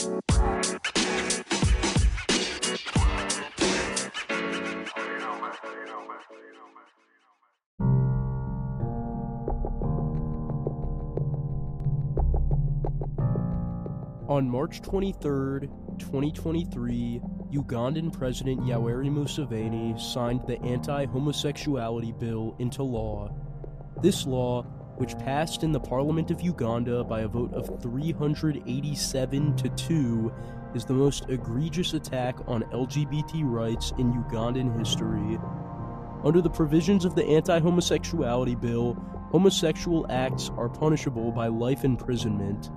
On March 23, 2023, Ugandan President Yoweri Museveni signed the anti homosexuality bill into law. This law, which passed in the Parliament of Uganda by a vote of 387 to 2, is the most egregious attack on LGBT rights in Ugandan history. Under the provisions of the anti homosexuality bill, homosexual acts are punishable by life imprisonment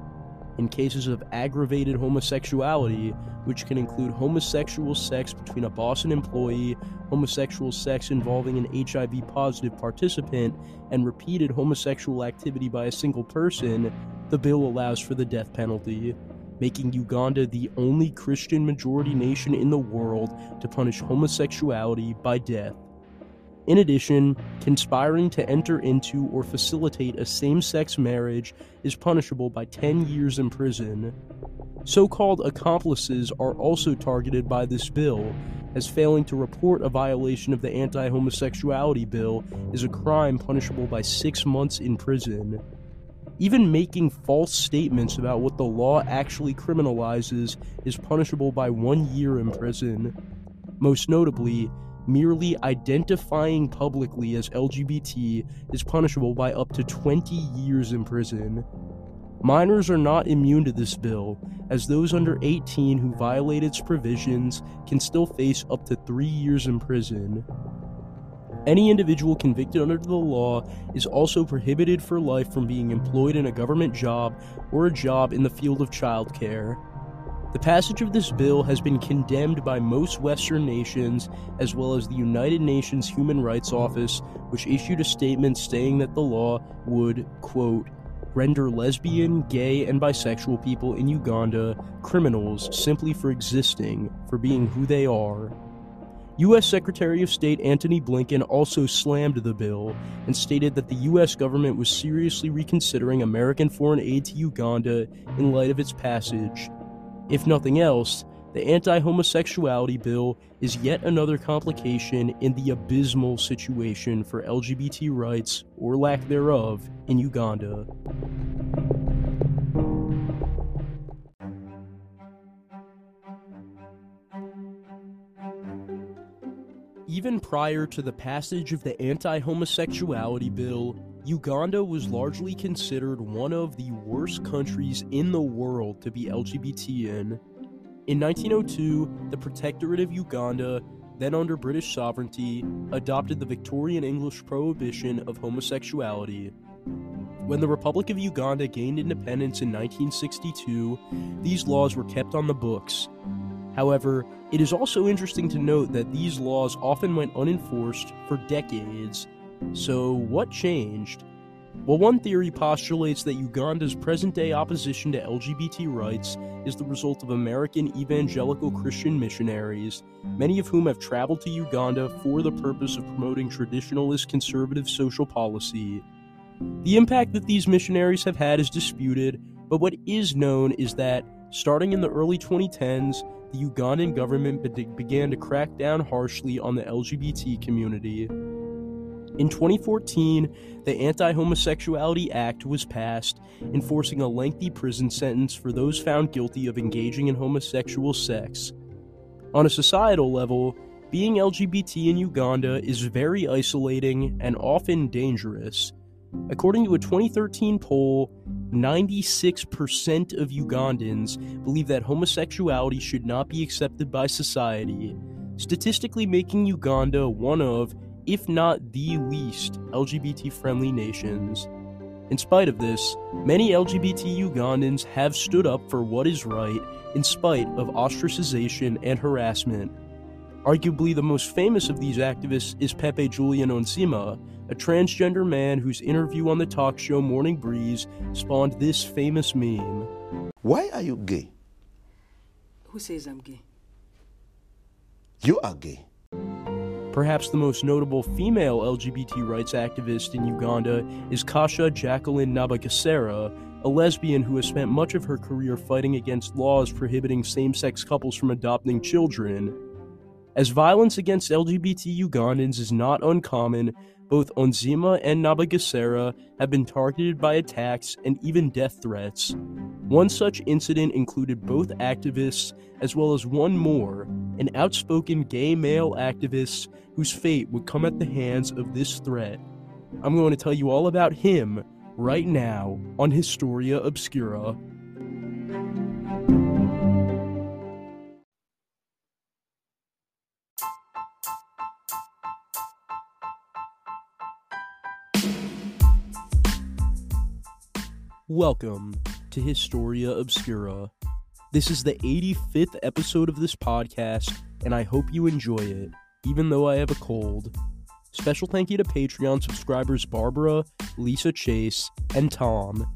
in cases of aggravated homosexuality, which can include homosexual sex between a boss and employee, homosexual sex involving an HIV positive participant, and repeated homosexual activity by a single person, the bill allows for the death penalty, making Uganda the only Christian majority nation in the world to punish homosexuality by death. In addition, conspiring to enter into or facilitate a same sex marriage is punishable by 10 years in prison. So called accomplices are also targeted by this bill, as failing to report a violation of the anti homosexuality bill is a crime punishable by six months in prison. Even making false statements about what the law actually criminalizes is punishable by one year in prison. Most notably, merely identifying publicly as LGBT is punishable by up to 20 years in prison. Minors are not immune to this bill, as those under 18 who violate its provisions can still face up to three years in prison. Any individual convicted under the law is also prohibited for life from being employed in a government job or a job in the field of childcare. The passage of this bill has been condemned by most Western nations, as well as the United Nations Human Rights Office, which issued a statement saying that the law would, quote, render lesbian, gay, and bisexual people in Uganda criminals simply for existing, for being who they are. U.S. Secretary of State Antony Blinken also slammed the bill and stated that the U.S. government was seriously reconsidering American foreign aid to Uganda in light of its passage if nothing else, the anti homosexuality bill is yet another complication in the abysmal situation for LGBT rights, or lack thereof, in Uganda. Even prior to the passage of the anti homosexuality bill, Uganda was largely considered one of the worst countries in the world to be LGBT in. In 1902, the Protectorate of Uganda, then under British sovereignty, adopted the Victorian English prohibition of homosexuality. When the Republic of Uganda gained independence in 1962, these laws were kept on the books. However, it is also interesting to note that these laws often went unenforced for decades so, what changed? Well, one theory postulates that Uganda's present day opposition to LGBT rights is the result of American evangelical Christian missionaries, many of whom have traveled to Uganda for the purpose of promoting traditionalist conservative social policy. The impact that these missionaries have had is disputed, but what is known is that, starting in the early 2010s, the Ugandan government began to crack down harshly on the LGBT community. In 2014, the Anti Homosexuality Act was passed, enforcing a lengthy prison sentence for those found guilty of engaging in homosexual sex. On a societal level, being LGBT in Uganda is very isolating and often dangerous. According to a 2013 poll, 96% of Ugandans believe that homosexuality should not be accepted by society, statistically making Uganda one of, if not the least, LGBT friendly nations. In spite of this, many LGBT Ugandans have stood up for what is right in spite of ostracization and harassment. Arguably, the most famous of these activists is Pepe Julian Onziema, a transgender man whose interview on the talk show Morning Breeze spawned this famous meme. Why are you gay? Who says I'm gay? You are gay. Perhaps the most notable female LGBT rights activist in Uganda is Kasha Jacqueline Nabagesera, a lesbian who has spent much of her career fighting against laws prohibiting same sex couples from adopting children. As violence against LGBT Ugandans is not uncommon, both Onziema and Nabagesera have been targeted by attacks and even death threats. One such incident included both activists, as well as one more, an outspoken gay male activist whose fate would come at the hands of this threat. I'm going to tell you all about him right now on Historia Obscura. Welcome to Historia Obscura. This is the 85th episode of this podcast, and I hope you enjoy it, even though I have a cold. Special thank you to Patreon subscribers Barbara, Lisa Chase, and Tom.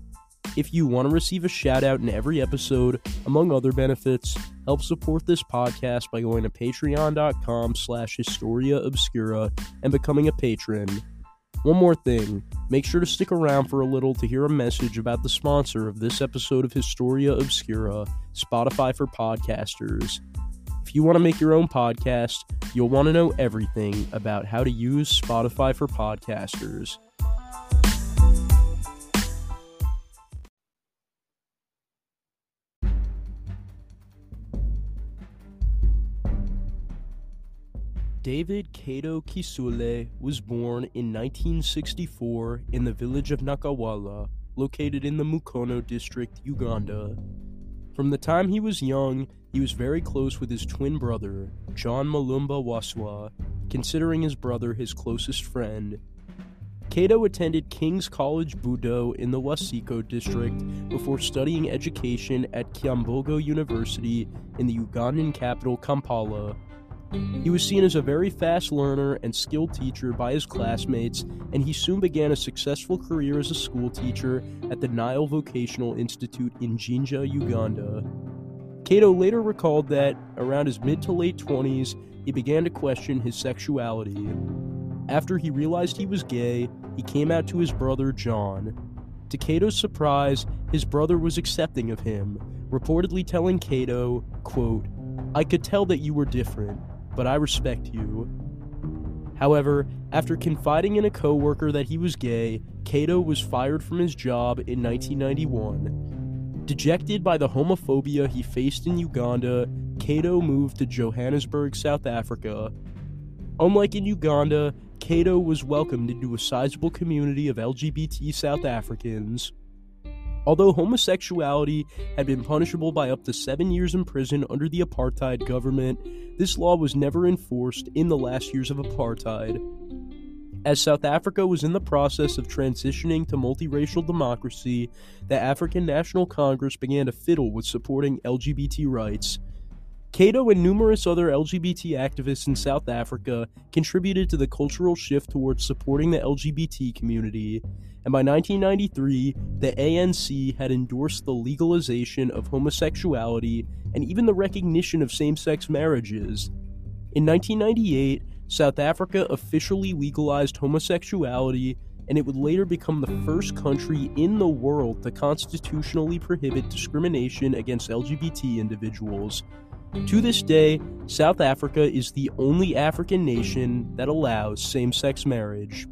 If you want to receive a shout out in every episode, among other benefits, help support this podcast by going to patreon.com slash historia obscura and becoming a patron. One more thing, make sure to stick around for a little to hear a message about the sponsor of this episode of Historia Obscura, Spotify for Podcasters. If you want to make your own podcast, you'll want to know everything about how to use Spotify for Podcasters. David Kato Kisule was born in 1964 in the village of Nakawala, located in the Mukono district, Uganda. From the time he was young, he was very close with his twin brother, John Malumba Waswa, considering his brother his closest friend. Kato attended King's College Budo in the Wakiso district before studying education at Kyambogo University in the Ugandan capital Kampala. He was seen as a very fast learner and skilled teacher by his classmates, and he soon began a successful career as a school teacher at the Nile Vocational Institute in Jinja, Uganda. Kato later recalled that, around his mid to late 20s, he began to question his sexuality. After he realized he was gay, he came out to his brother John. To Kato's surprise, his brother was accepting of him, reportedly telling Kato, quote, I could tell that you were different but I respect you. However, after confiding in a coworker that he was gay, Kato was fired from his job in 1991. Dejected by the homophobia he faced in Uganda, Kato moved to Johannesburg, South Africa. Unlike in Uganda, Kato was welcomed into a sizable community of LGBT South Africans. Although homosexuality had been punishable by up to seven years in prison under the apartheid government, this law was never enforced in the last years of apartheid. As South Africa was in the process of transitioning to multiracial democracy, the African National Congress began to fiddle with supporting LGBT rights. Kato and numerous other LGBT activists in South Africa contributed to the cultural shift towards supporting the LGBT community, and by 1993, the ANC had endorsed the legalization of homosexuality and even the recognition of same sex marriages. In 1998, South Africa officially legalized homosexuality, and it would later become the first country in the world to constitutionally prohibit discrimination against LGBT individuals. To this day, South Africa is the only African nation that allows same sex marriage.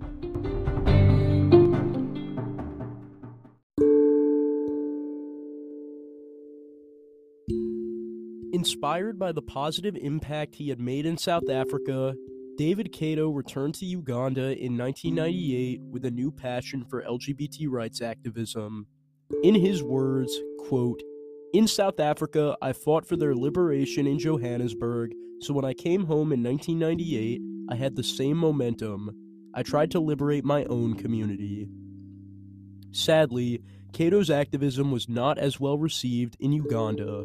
Inspired by the positive impact he had made in South Africa, David Kato returned to Uganda in 1998 with a new passion for LGBT rights activism. In his words, quote, in South Africa, I fought for their liberation in Johannesburg, so when I came home in 1998, I had the same momentum. I tried to liberate my own community. Sadly, Kato's activism was not as well received in Uganda.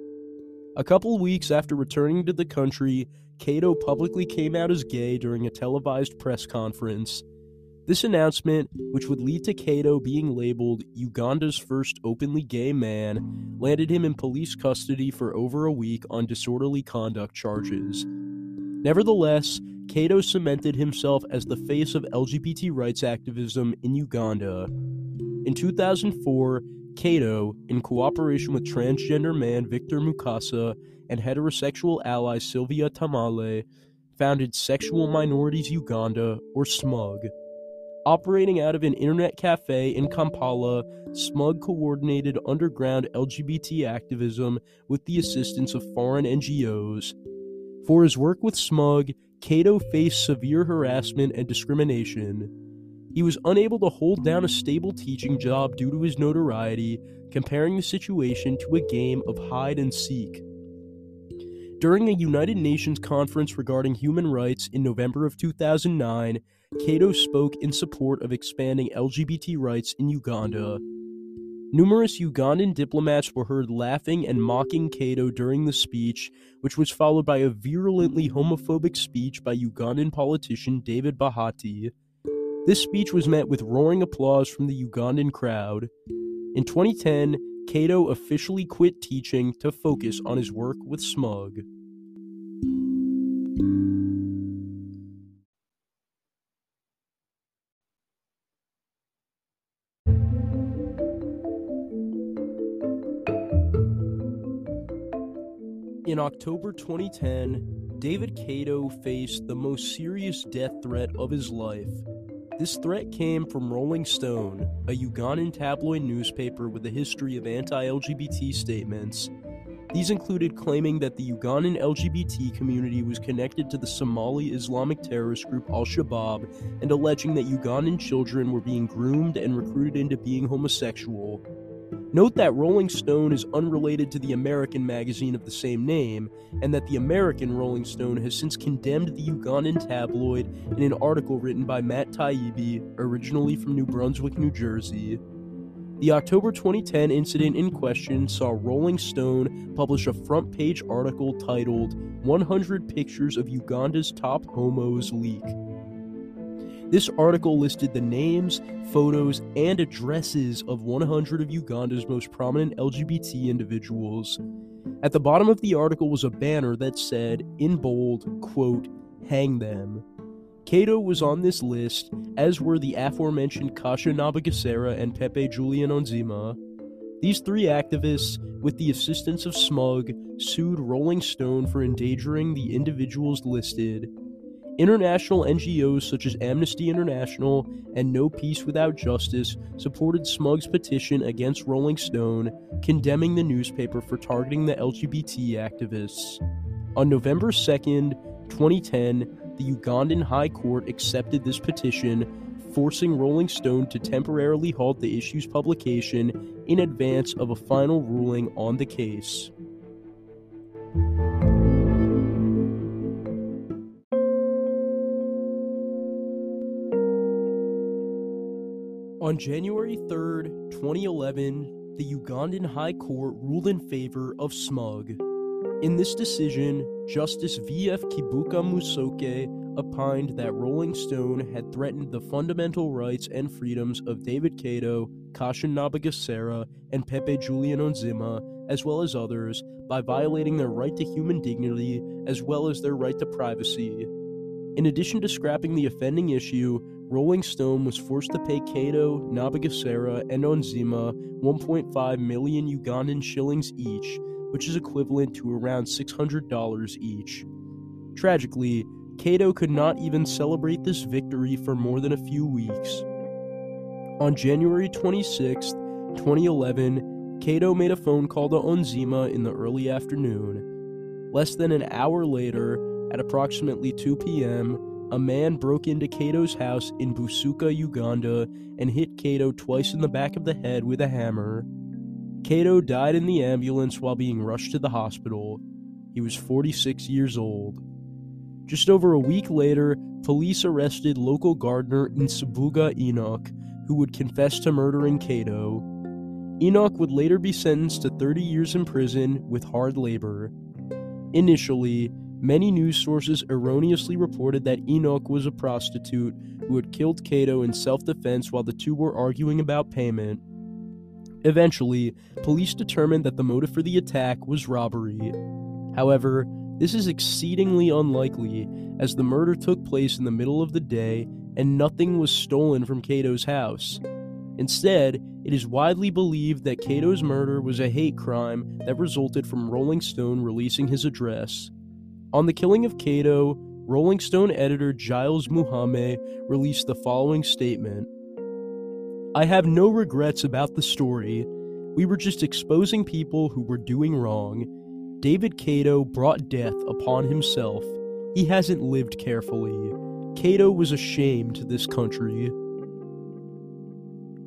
A couple weeks after returning to the country, Kato publicly came out as gay during a televised press conference. This announcement, which would lead to Kato being labeled Uganda's first openly gay man, landed him in police custody for over a week on disorderly conduct charges. Nevertheless, Kato cemented himself as the face of LGBT rights activism in Uganda. In 2004, Kato, in cooperation with transgender man Victor Mukasa and heterosexual ally Sylvia Tamale, founded Sexual Minorities Uganda, or SMUG. Operating out of an internet cafe in Kampala, SMUG coordinated underground LGBT activism with the assistance of foreign NGOs. For his work with SMUG, Kato faced severe harassment and discrimination. He was unable to hold down a stable teaching job due to his notoriety, comparing the situation to a game of hide and seek. During a United Nations conference regarding human rights in November of 2009, Kato spoke in support of expanding LGBT rights in Uganda. Numerous Ugandan diplomats were heard laughing and mocking Kato during the speech, which was followed by a virulently homophobic speech by Ugandan politician David Bahati. This speech was met with roaring applause from the Ugandan crowd. In 2010, Kato officially quit teaching to focus on his work with SMUG. October 2010, David Kato faced the most serious death threat of his life. This threat came from Rolling Stone, a Ugandan tabloid newspaper with a history of anti LGBT statements. These included claiming that the Ugandan LGBT community was connected to the Somali Islamic terrorist group Al Shabaab and alleging that Ugandan children were being groomed and recruited into being homosexual. Note that Rolling Stone is unrelated to the American magazine of the same name, and that the American Rolling Stone has since condemned the Ugandan tabloid in an article written by Matt Taibbi, originally from New Brunswick, New Jersey. The October 2010 incident in question saw Rolling Stone publish a front page article titled 100 Pictures of Uganda's Top Homos Leak. This article listed the names, photos, and addresses of 100 of Uganda's most prominent LGBT individuals. At the bottom of the article was a banner that said, in bold, quote, hang them. Kato was on this list, as were the aforementioned Kasha Nabagesera and Pepe Julian Onziema. These three activists, with the assistance of SMUG, sued Rolling Stone for endangering the individuals listed. International NGOs such as Amnesty International and No Peace Without Justice supported SMUG's petition against Rolling Stone, condemning the newspaper for targeting the LGBT activists. On November 2nd, 2010, the Ugandan High Court accepted this petition, forcing Rolling Stone to temporarily halt the issue's publication in advance of a final ruling on the case. On January 3, 2011, the Ugandan High Court ruled in favor of SMUG. In this decision, Justice V.F. Kibuka Musoke opined that Rolling Stone had threatened the fundamental rights and freedoms of David Kato, Kasha Nabagesera, and Pepe Julian Onziema, as well as others, by violating their right to human dignity as well as their right to privacy. In addition to scrapping the offending issue, Rolling Stone was forced to pay Kato, Nabagesera, and Onziema 1.5 million Ugandan shillings each, which is equivalent to around $600 each. Tragically, Kato could not even celebrate this victory for more than a few weeks. On January 26, 2011, Kato made a phone call to Onziema in the early afternoon. Less than an hour later, at approximately 2 p.m., a man broke into Kato's house in Busuka, Uganda, and hit Kato twice in the back of the head with a hammer. Kato died in the ambulance while being rushed to the hospital. He was 46 years old. Just over a week later, police arrested local gardener Nsubuga Enoch, who would confess to murdering Kato. Enoch would later be sentenced to 30 years in prison with hard labor. Initially, Many news sources erroneously reported that Enoch was a prostitute who had killed Kato in self defense while the two were arguing about payment. Eventually, police determined that the motive for the attack was robbery. However, This is exceedingly unlikely, as the murder took place in the middle of the day and nothing was stolen from Kato's house. Instead, it is widely believed that Kato's murder was a hate crime that resulted from Rolling Stone releasing his address. On the killing of Kato, Rolling Stone editor Giles Muhame released the following statement I have no regrets about the story. We were just exposing people who were doing wrong. David Kato brought death upon himself. He hasn't lived carefully. Kato was a shame to this country.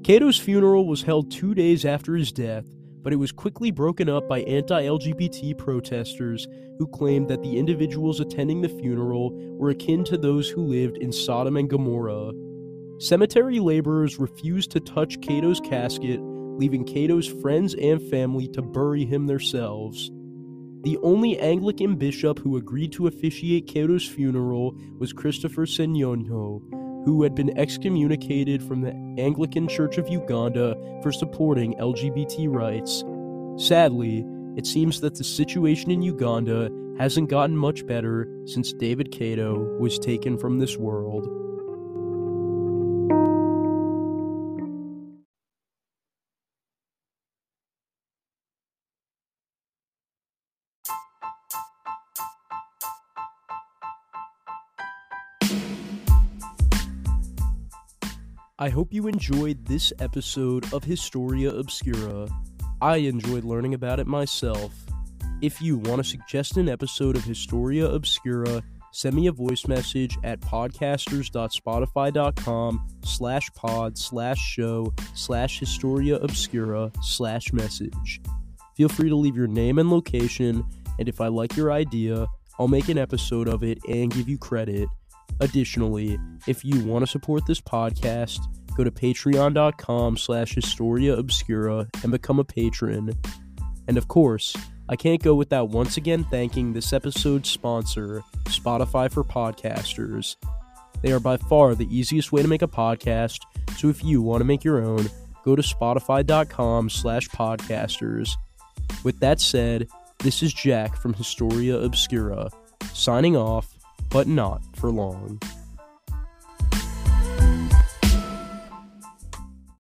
Kato's funeral was held two days after his death, but it was quickly broken up by anti LGBT protesters who claimed that the individuals attending the funeral were akin to those who lived in Sodom and Gomorrah. Cemetery laborers refused to touch Kato's casket, leaving Kato's friends and family to bury him themselves. The only Anglican bishop who agreed to officiate Kato's funeral was Christopher Senyonjo, who had been excommunicated from the Anglican Church of Uganda for supporting LGBT rights. Sadly, it seems that the situation in Uganda hasn't gotten much better since David Kato was taken from this world. I hope you enjoyed this episode of Historia Obscura. I enjoyed learning about it myself. If you want to suggest an episode of Historia Obscura, send me a voice message at podcasters.spotify.com slash pod slash show slash Historia Obscura slash message. Feel free to leave your name and location, and if I like your idea, I'll make an episode of it and give you credit. Additionally, if you want to support this podcast, go to patreon.com slash historia obscura and become a patron. And of course, I can't go without once again thanking this episode's sponsor, Spotify for Podcasters. They are by far the easiest way to make a podcast, so if you want to make your own, go to spotify.com slash podcasters. With that said, this is Jack from Historia Obscura, signing off but not for long.